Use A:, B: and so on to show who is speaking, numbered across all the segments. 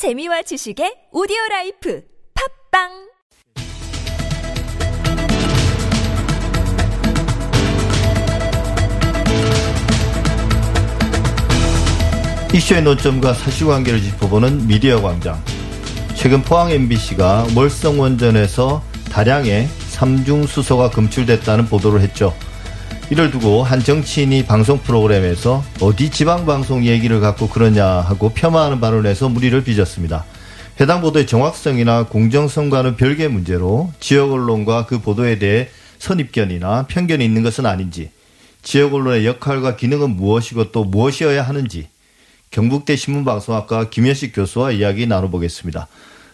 A: 재미와 지식의 오디오 라이프 팟빵
B: 이슈의 논점과 사실관계를 짚어보는 미디어 광장. 최근 포항 MBC가 월성 원전에서 다량의 삼중 수소가 검출됐다는 보도를 했죠. 이를 두고 한 정치인이 방송 프로그램에서 어디 지방 방송 얘기를 갖고 그러냐 하고 폄하하는 발언해서 물의를 빚었습니다. 해당 보도의 정확성이나 공정성과는 별개의 문제로 지역 언론과 그 보도에 대해 선입견이나 편견이 있는 것은 아닌지, 지역 언론의 역할과 기능은 무엇이고 또 무엇이어야 하는지, 경북대 신문방송학과 김현식 교수와 이야기 나눠보겠습니다.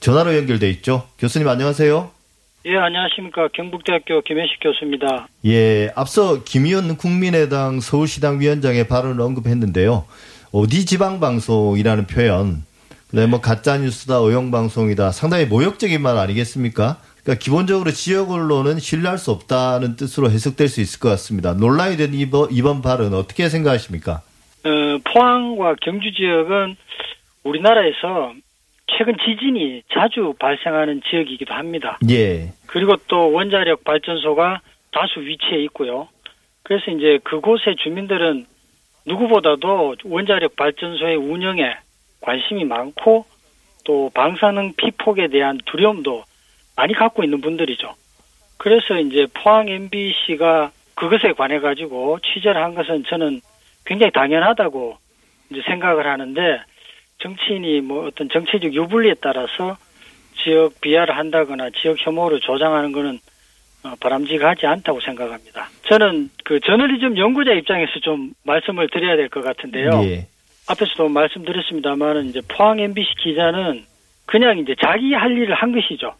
B: 전화로 연결돼 있죠. 교수님 안녕하세요.
C: 예, 안녕하십니까. 경북대학교 김현식 교수입니다.
B: 예, 앞서 김 의원 국민의당 서울시당 위원장의 발언을 언급했는데요. 어디 지방방송이라는 표현, 그다음에 뭐 가짜뉴스다, 의용방송이다, 상당히 모욕적인 말 아니겠습니까? 그러니까 기본적으로 지역 언론은 신뢰할 수 없다는 뜻으로 해석될 수 있을 것 같습니다. 논란이 된 이번, 이번 발언 어떻게 생각하십니까?
C: 어, 포항과 경주 지역은 우리나라에서 최근 지진이 자주 발생하는 지역이기도 합니다.
B: 예.
C: 그리고 또 원자력 발전소가 다수 위치해 있고요. 그래서 이제 그곳의 주민들은 누구보다도 원자력 발전소의 운영에 관심이 많고 또 방사능 피폭에 대한 두려움도 많이 갖고 있는 분들이죠. 그래서 이제 포항 MBC가 그것에 관해 가지고 취재를 한 것은 저는 굉장히 당연하다고 이제 생각을 하는데 정치인이 뭐 어떤 정치적 유불리에 따라서 지역 비하를 한다거나 지역 혐오를 조장하는 것은 어, 바람직하지 않다고 생각합니다. 저는 그 저널리즘 연구자 입장에서 좀 말씀을 드려야 될 것 같은데요.
B: 예.
C: 앞에서도 말씀드렸습니다만은 이제 포항 MBC 기자는 그냥 이제 자기 할 일을 한 것이죠.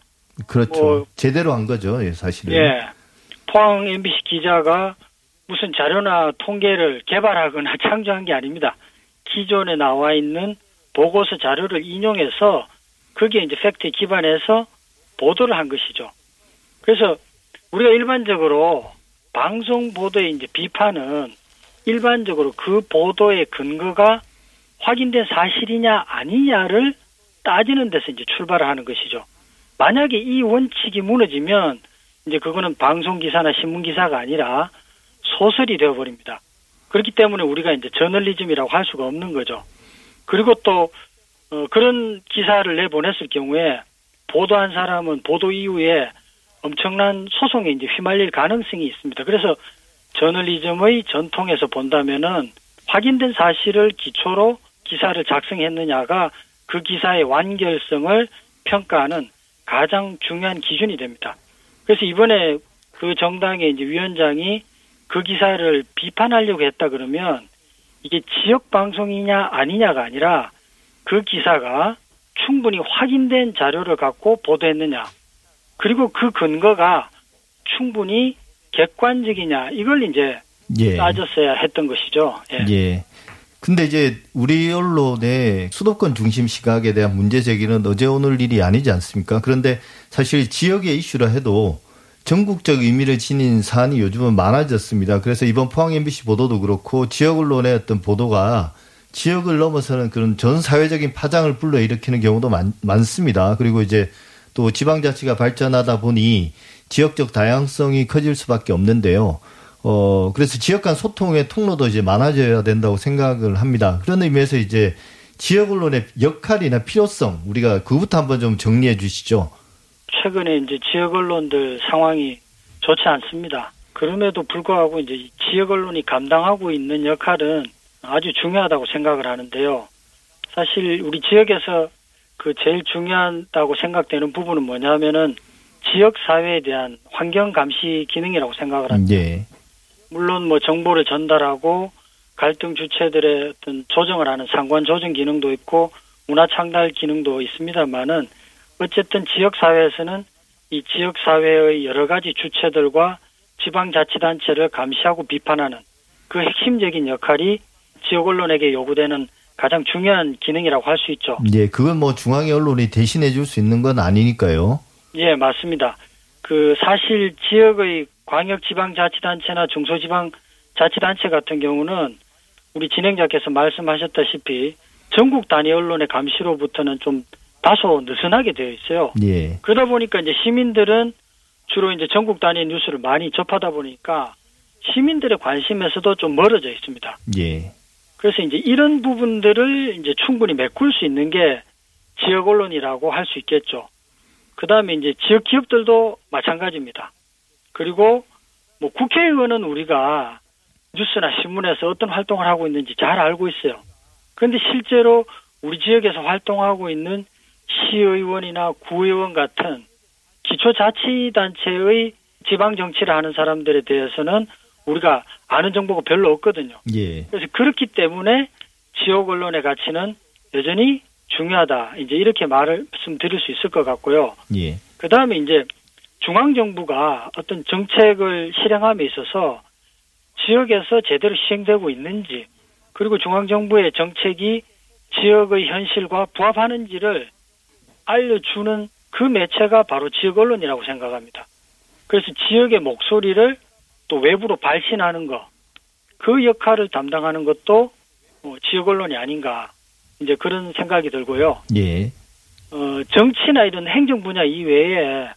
B: 그렇죠.
C: 뭐-
B: 제대로 한 거죠, 예, 사실은.
C: 예. 포항 MBC 기자가 무슨 자료나 통계를 개발하거나 창조한 게 아닙니다. 기존에 나와 있는 보고서 자료를 인용해서 그게 이제 팩트에 기반해서 보도를 한 것이죠. 그래서 우리가 일반적으로 방송 보도의 이제 비판은 일반적으로 그 보도의 근거가 확인된 사실이냐 아니냐를 따지는 데서 이제 출발을 하는 것이죠. 만약에 이 원칙이 무너지면 이제 그거는 방송 기사나 신문 기사가 아니라 소설이 되어버립니다. 그렇기 때문에 우리가 이제 저널리즘이라고 할 수가 없는 거죠. 그리고 또 어, 그런 기사를 내보냈을 경우에 보도한 사람은 보도 이후에 엄청난 소송에 이제 휘말릴 가능성이 있습니다. 그래서 저널리즘의 전통에서 본다면은 확인된 사실을 기초로 기사를 작성했느냐가 그 기사의 완결성을 평가하는 가장 중요한 기준이 됩니다. 그래서 이번에 그 정당의 이제 위원장이 그 기사를 비판하려고 했다 그러면 이게 지역 방송이냐 아니냐가 아니라 그 기사가 충분히 확인된 자료를 갖고 보도했느냐 그리고 그 근거가 충분히 객관적이냐 이걸 이제
B: 예.
C: 따졌어야 했던 것이죠. 예.
B: 예. 근데 이제 우리 언론의 수도권 중심 시각에 대한 문제 제기는 어제 오늘 일이 아니지 않습니까? 그런데 사실 지역의 이슈라 해도 전국적 의미를 지닌 사안이 요즘은 많아졌습니다. 그래서 이번 포항 MBC 보도도 그렇고 지역 언론의 어떤 보도가 지역을 넘어서는 그런 전 사회적인 파장을 불러일으키는 경우도 많, 많습니다. 그리고 이제 또 지방자치가 발전하다 보니 지역적 다양성이 커질 수밖에 없는데요. 어, 그래서 지역 간 소통의 통로도 이제 많아져야 된다고 생각을 합니다. 그런 의미에서 이제 지역 언론의 역할이나 필요성, 우리가 그부터 한번 좀 정리해 주시죠.
C: 최근에 이제 지역 언론들 상황이 좋지 않습니다. 그럼에도 불구하고 이제 이 지역 언론이 감당하고 있는 역할은 아주 중요하다고 생각을 하는데요. 사실 우리 지역에서 그 제일 중요하다고 생각되는 부분은 뭐냐면은 지역 사회에 대한 환경 감시 기능이라고 생각을 합니다.
B: 예.
C: 물론 뭐 정보를 전달하고 갈등 주체들의 어떤 조정을 하는 상관 조정 기능도 있고 문화 창달 기능도 있습니다만은 어쨌든 지역 사회에서는 이 지역 사회의 여러 가지 주체들과 지방자치단체를 감시하고 비판하는 그 핵심적인 역할이 지역 언론에게 요구되는 가장 중요한 기능이라고 할 수 있죠.
B: 예, 그건 뭐 중앙의 언론이 대신해 줄 수 있는 건 아니니까요.
C: 예, 맞습니다. 그 사실 지역의 광역지방자치단체나 중소지방자치단체 같은 경우는 우리 진행자께서 말씀하셨다시피 전국 단위 언론의 감시로부터는 좀 다소 느슨하게 되어 있어요.
B: 예.
C: 그러다 보니까 이제 시민들은 주로 이제 전국 단위 뉴스를 많이 접하다 보니까 시민들의 관심에서도 좀 멀어져 있습니다.
B: 예.
C: 그래서 이제 이런 부분들을 이제 충분히 메꿀 수 있는 게 지역 언론이라고 할 수 있겠죠. 그 다음에 이제 지역 기업들도 마찬가지입니다. 그리고 뭐 국회의원은 우리가 뉴스나 신문에서 어떤 활동을 하고 있는지 잘 알고 있어요. 그런데 실제로 우리 지역에서 활동하고 있는 시의원이나 구의원 같은 기초자치단체의 지방 정치를 하는 사람들에 대해서는 우리가 아는 정보가 별로 없거든요.
B: 예.
C: 그래서 그렇기 때문에 지역 언론의 가치는 여전히 중요하다. 이제 이렇게 말을 말씀드릴 수 있을 것 같고요.
B: 예.
C: 그 다음에 이제 중앙 정부가 어떤 정책을 실행함에 있어서 지역에서 제대로 시행되고 있는지 그리고 중앙 정부의 정책이 지역의 현실과 부합하는지를 알려주는 그 매체가 바로 지역 언론이라고 생각합니다. 그래서 지역의 목소리를 또 외부로 발신하는 것, 그 역할을 담당하는 것도 뭐 지역 언론이 아닌가 이제 그런 생각이 들고요.
B: 예.
C: 어, 정치나 이런 행정 분야 이외에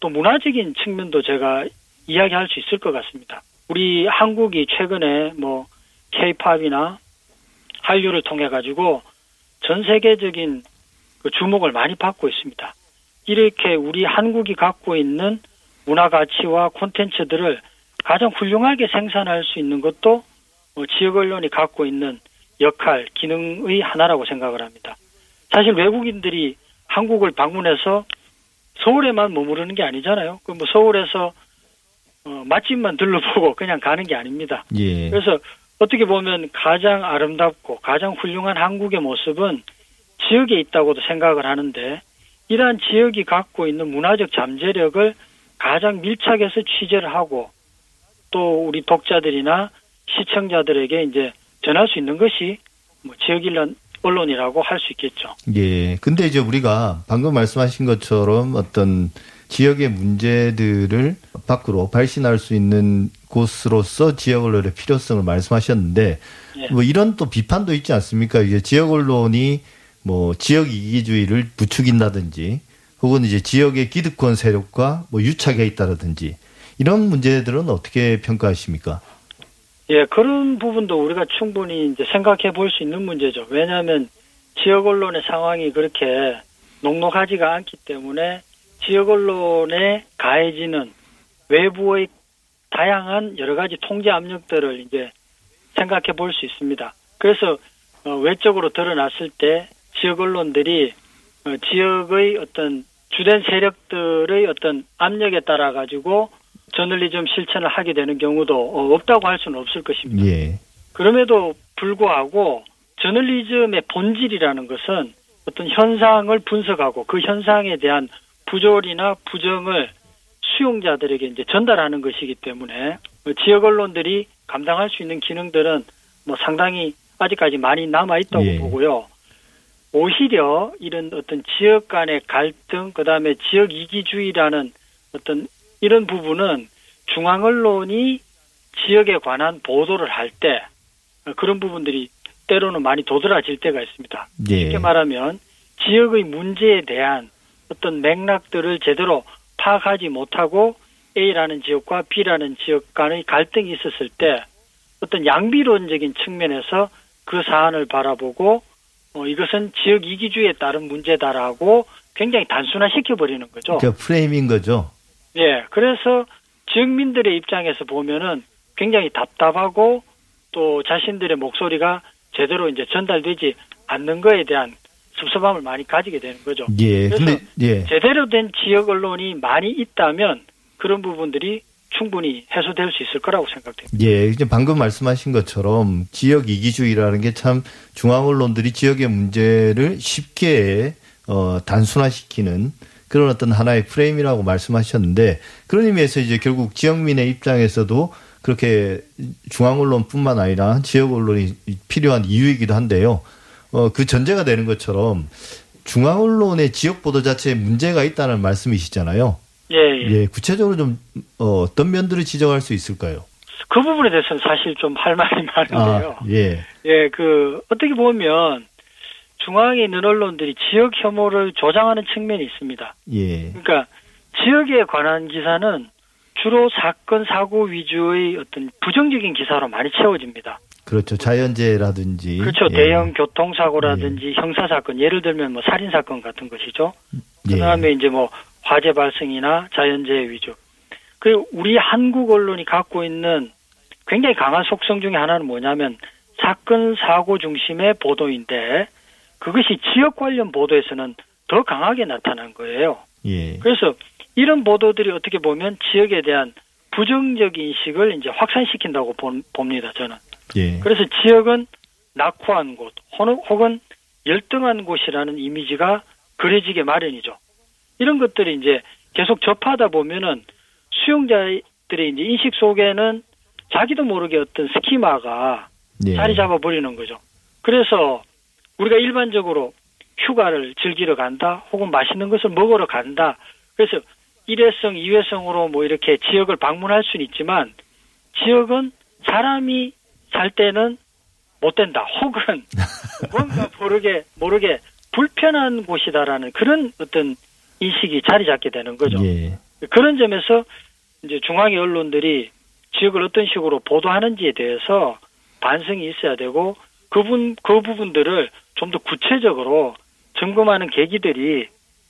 C: 또 문화적인 측면도 제가 이야기할 수 있을 것 같습니다. 우리 한국이 최근에 뭐 케이팝이나 한류를 통해 가지고 전 세계적인 그 주목을 많이 받고 있습니다. 이렇게 우리 한국이 갖고 있는 문화 가치와 콘텐츠들을 가장 훌륭하게 생산할 수 있는 것도 뭐 지역 언론이 갖고 있는 역할, 기능의 하나라고 생각을 합니다. 사실 외국인들이 한국을 방문해서 서울에만 머무르는 게 아니잖아요. 그 뭐 서울에서 어, 맛집만 들러보고 그냥 가는 게 아닙니다.
B: 예.
C: 그래서 어떻게 보면 가장 아름답고 가장 훌륭한 한국의 모습은 지역에 있다고도 생각을 하는데 이러한 지역이 갖고 있는 문화적 잠재력을 가장 밀착해서 취재를 하고 또 우리 독자들이나 시청자들에게 이제 전할 수 있는 것이 뭐 지역 일론 언론이라고 할 수 있겠죠.
B: 예. 근데 이제 우리가 방금 말씀하신 것처럼 어떤 지역의 문제들을 밖으로 발신할 수 있는 곳으로서 지역 언론의 필요성을 말씀하셨는데
C: 예.
B: 뭐 이런 또 비판도 있지 않습니까? 이제 지역 언론이 뭐 지역 이기주의를 부추긴다든지 혹은 이제 지역의 기득권 세력과 뭐 유착해 있다라든지 이런 문제들은 어떻게 평가하십니까?
C: 예, 그런 부분도 우리가 충분히 이제 생각해 볼 수 있는 문제죠. 왜냐하면 지역 언론의 상황이 그렇게 녹록하지가 않기 때문에 지역 언론에 가해지는 외부의 다양한 여러 가지 통제 압력들을 이제 생각해 볼 수 있습니다. 그래서 어, 외적으로 드러났을 때 지역 언론들이 어, 지역의 어떤 주된 세력들의 어떤 압력에 따라 가지고 저널리즘 실천을 하게 되는 경우도 어, 없다고 할 수는 없을 것입니다.
B: 예.
C: 그럼에도 불구하고 저널리즘의 본질이라는 것은 어떤 현상을 분석하고 그 현상에 대한 부조리나 부정을 수용자들에게 이제 전달하는 것이기 때문에 뭐 지역 언론들이 감당할 수 있는 기능들은 뭐 상당히 아직까지 많이 남아 있다고
B: 예.
C: 보고요. 오히려 이런 어떤 지역 간의 갈등, 그 다음에 지역 이기주의라는 어떤 이런 부분은 중앙 언론이 지역에 관한 보도를 할 때 그런 부분들이 때로는 많이 도드라질 때가 있습니다.
B: 예.
C: 쉽게 말하면 지역의 문제에 대한 어떤 맥락들을 제대로 파악하지 못하고 A라는 지역과 B라는 지역 간의 갈등이 있었을 때 어떤 양비론적인 측면에서 그 사안을 바라보고 어, 이것은 지역 이기주의에 따른 문제다라고 굉장히 단순화시켜 버리는 거죠.
B: 그 프레임인 거죠.
C: 예, 그래서 지역민들의 입장에서 보면은 굉장히 답답하고 또 자신들의 목소리가 제대로 이제 전달되지 않는 거에 대한 섭섭함을 많이 가지게 되는 거죠.
B: 예.
C: 그래서
B: 근데 예.
C: 제대로 된 지역 언론이 많이 있다면 그런 부분들이 충분히 해소될 수 있을 거라고 생각됩니다.
B: 예, 이제 방금 말씀하신 것처럼 지역 이기주의라는 게 참 중앙 언론들이 지역의 문제를 쉽게 어 단순화시키는 그런 어떤 하나의 프레임이라고 말씀하셨는데 그런 의미에서 이제 결국 지역민의 입장에서도 그렇게 중앙 언론뿐만 아니라 지역 언론이 필요한 이유이기도 한데요. 어 그 전제가 되는 것처럼 중앙 언론의 지역 보도 자체에 문제가 있다는 말씀이시잖아요.
C: 예, 예.
B: 예, 구체적으로 좀 어, 어떤 면들을 지적할 수 있을까요?
C: 그 부분에 대해서는 사실 좀 할 말이 많은데요.
B: 아, 예.
C: 예, 그 어떻게 보면 중앙에 있는 언론들이 지역 혐오를 조장하는 측면이 있습니다.
B: 예.
C: 그러니까 지역에 관한 기사는 주로 사건 사고 위주의 어떤 부정적인 기사로 많이 채워집니다.
B: 그렇죠. 자연재해라든지.
C: 그렇죠.
B: 예.
C: 대형 교통사고라든지 형사 사건, 예를 들면 뭐 살인 사건 같은 것이죠.
B: 예.
C: 그다음에 이제 뭐 화재 발생이나 자연재해 위주. 그리고 우리 한국 언론이 갖고 있는 굉장히 강한 속성 중에 하나는 뭐냐면 사건 사고 중심의 보도인데 그것이 지역 관련 보도에서는 더 강하게 나타난 거예요.
B: 예.
C: 그래서 이런 보도들이 어떻게 보면 지역에 대한 부정적 인식을 이제 확산시킨다고 본- 봅니다. 저는.
B: 예.
C: 그래서 지역은 낙후한 곳 혹은- 혹은 열등한 곳이라는 이미지가 그려지게 마련이죠. 이런 것들이 이제 계속 접하다 보면은 수용자들의 이제 인식 속에는 자기도 모르게 어떤 스키마가
B: 예.
C: 자리 잡아버리는 거죠. 그래서 우리가 일반적으로 휴가를 즐기러 간다, 혹은 맛있는 것을 먹으러 간다. 그래서 일회성, 이회성으로 뭐 이렇게 지역을 방문할 수는 있지만 지역은 사람이 살 때는 못 된다. 혹은 뭔가 모르게 모르게 불편한 곳이다라는 그런 어떤 인식이 자리 잡게 되는 거죠.
B: 예.
C: 그런 점에서 이제 중앙의 언론들이 지역을 어떤 식으로 보도하는지에 대해서 반성이 있어야 되고 그분 그 부분들을 좀 더 구체적으로 점검하는 계기들이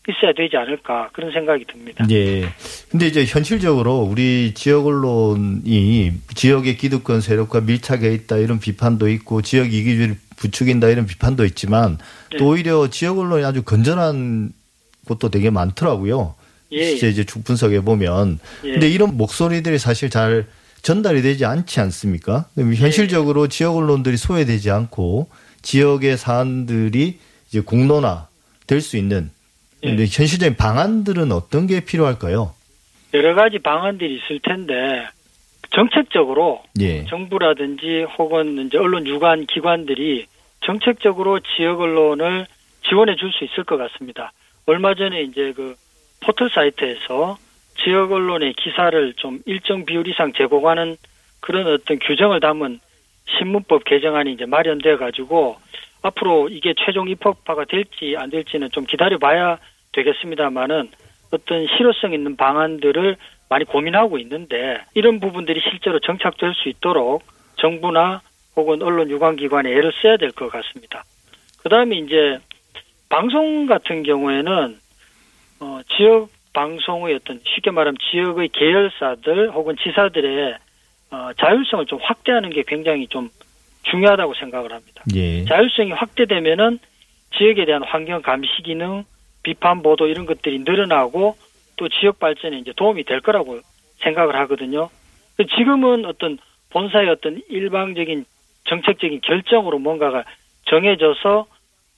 C: 있어야 되지 않을까 그런 생각이 듭니다.
B: 예. 근데 이제 현실적으로 우리 지역 언론이 지역의 기득권 세력과 밀착해 있다 이런 비판도 있고 지역 이기주의를 부추긴다 이런 비판도 있지만
C: 예.
B: 또 오히려 지역 언론이 아주 건전한 곳도 되게 많더라고요.
C: 예,
B: 실제 이제 쭉 분석해 보면
C: 예.
B: 근데 이런 목소리들이 사실 잘 전달이 되지 않지 않습니까? 그럼 현실적으로 지역 언론들이 소외되지 않고 지역의 사안들이 이제 공론화 될 수 있는
C: 예.
B: 근데 현실적인 방안들은 어떤 게 필요할까요?
C: 여러 가지 방안들이 있을 텐데 정책적으로
B: 예.
C: 정부라든지 혹은 이제 언론 유관 기관들이 정책적으로 지역 언론을 지원해 줄 수 있을 것 같습니다. 얼마 전에 이제 그 포털 사이트에서 지역 언론의 기사를 좀 일정 비율 이상 제공하는 그런 어떤 규정을 담은 신문법 개정안이 이제 마련돼 가지고 앞으로 이게 최종 입법화가 될지 안 될지는 좀 기다려 봐야 되겠습니다만은 어떤 실효성 있는 방안들을 많이 고민하고 있는데 이런 부분들이 실제로 정착될 수 있도록 정부나 혹은 언론 유관기관에 애를 써야 될 것 같습니다. 그 다음에 이제 방송 같은 경우에는 어, 지역 방송의 어떤 쉽게 말하면 지역의 계열사들 혹은 지사들의 어, 자율성을 좀 확대하는 게 굉장히 좀 중요하다고 생각을 합니다.
B: 예.
C: 자율성이 확대되면은 지역에 대한 환경 감시 기능, 비판 보도 이런 것들이 늘어나고 또 지역 발전에 이제 도움이 될 거라고 생각을 하거든요. 그 지금은 어떤 본사의 어떤 일방적인 정책적인 결정으로 뭔가가 정해져서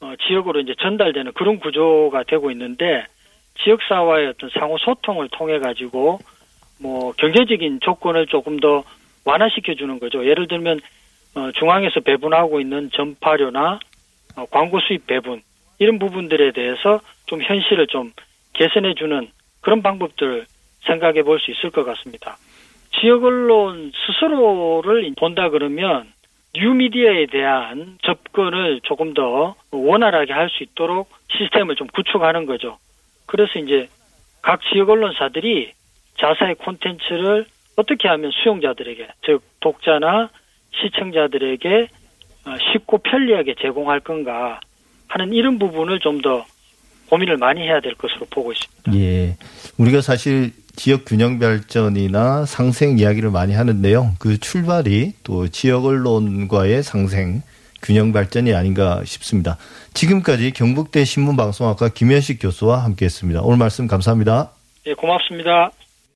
C: 어, 지역으로 이제 전달되는 그런 구조가 되고 있는데 지역사와의 어떤 상호 소통을 통해 가지고 뭐 경제적인 조건을 조금 더 완화시켜 주는 거죠. 예를 들면 어, 중앙에서 배분하고 있는 전파료나 어, 광고 수입 배분 이런 부분들에 대해서 좀 현실을 좀 개선해 주는 그런 방법들을 생각해 볼 수 있을 것 같습니다. 지역 언론 스스로를 본다 그러면 뉴미디어에 대한 접근을 조금 더 원활하게 할 수 있도록 시스템을 좀 구축하는 거죠. 그래서 이제 각 지역 언론사들이 자사의 콘텐츠를 어떻게 하면 수용자들에게, 즉 독자나 시청자들에게 어, 쉽고 편리하게 제공할 건가 하는 이런 부분을 좀 더 고민을 많이 해야 될 것으로 보고 있습니다.
B: 예. 우리가 사실 지역 균형 발전이나 상생 이야기를 많이 하는데요. 그 출발이 또 지역 언론과의 상생 균형 발전이 아닌가 싶습니다. 지금까지 경북대 신문방송학과 김현식 교수와 함께했습니다. 오늘 말씀 감사합니다.
C: 예, 고맙습니다.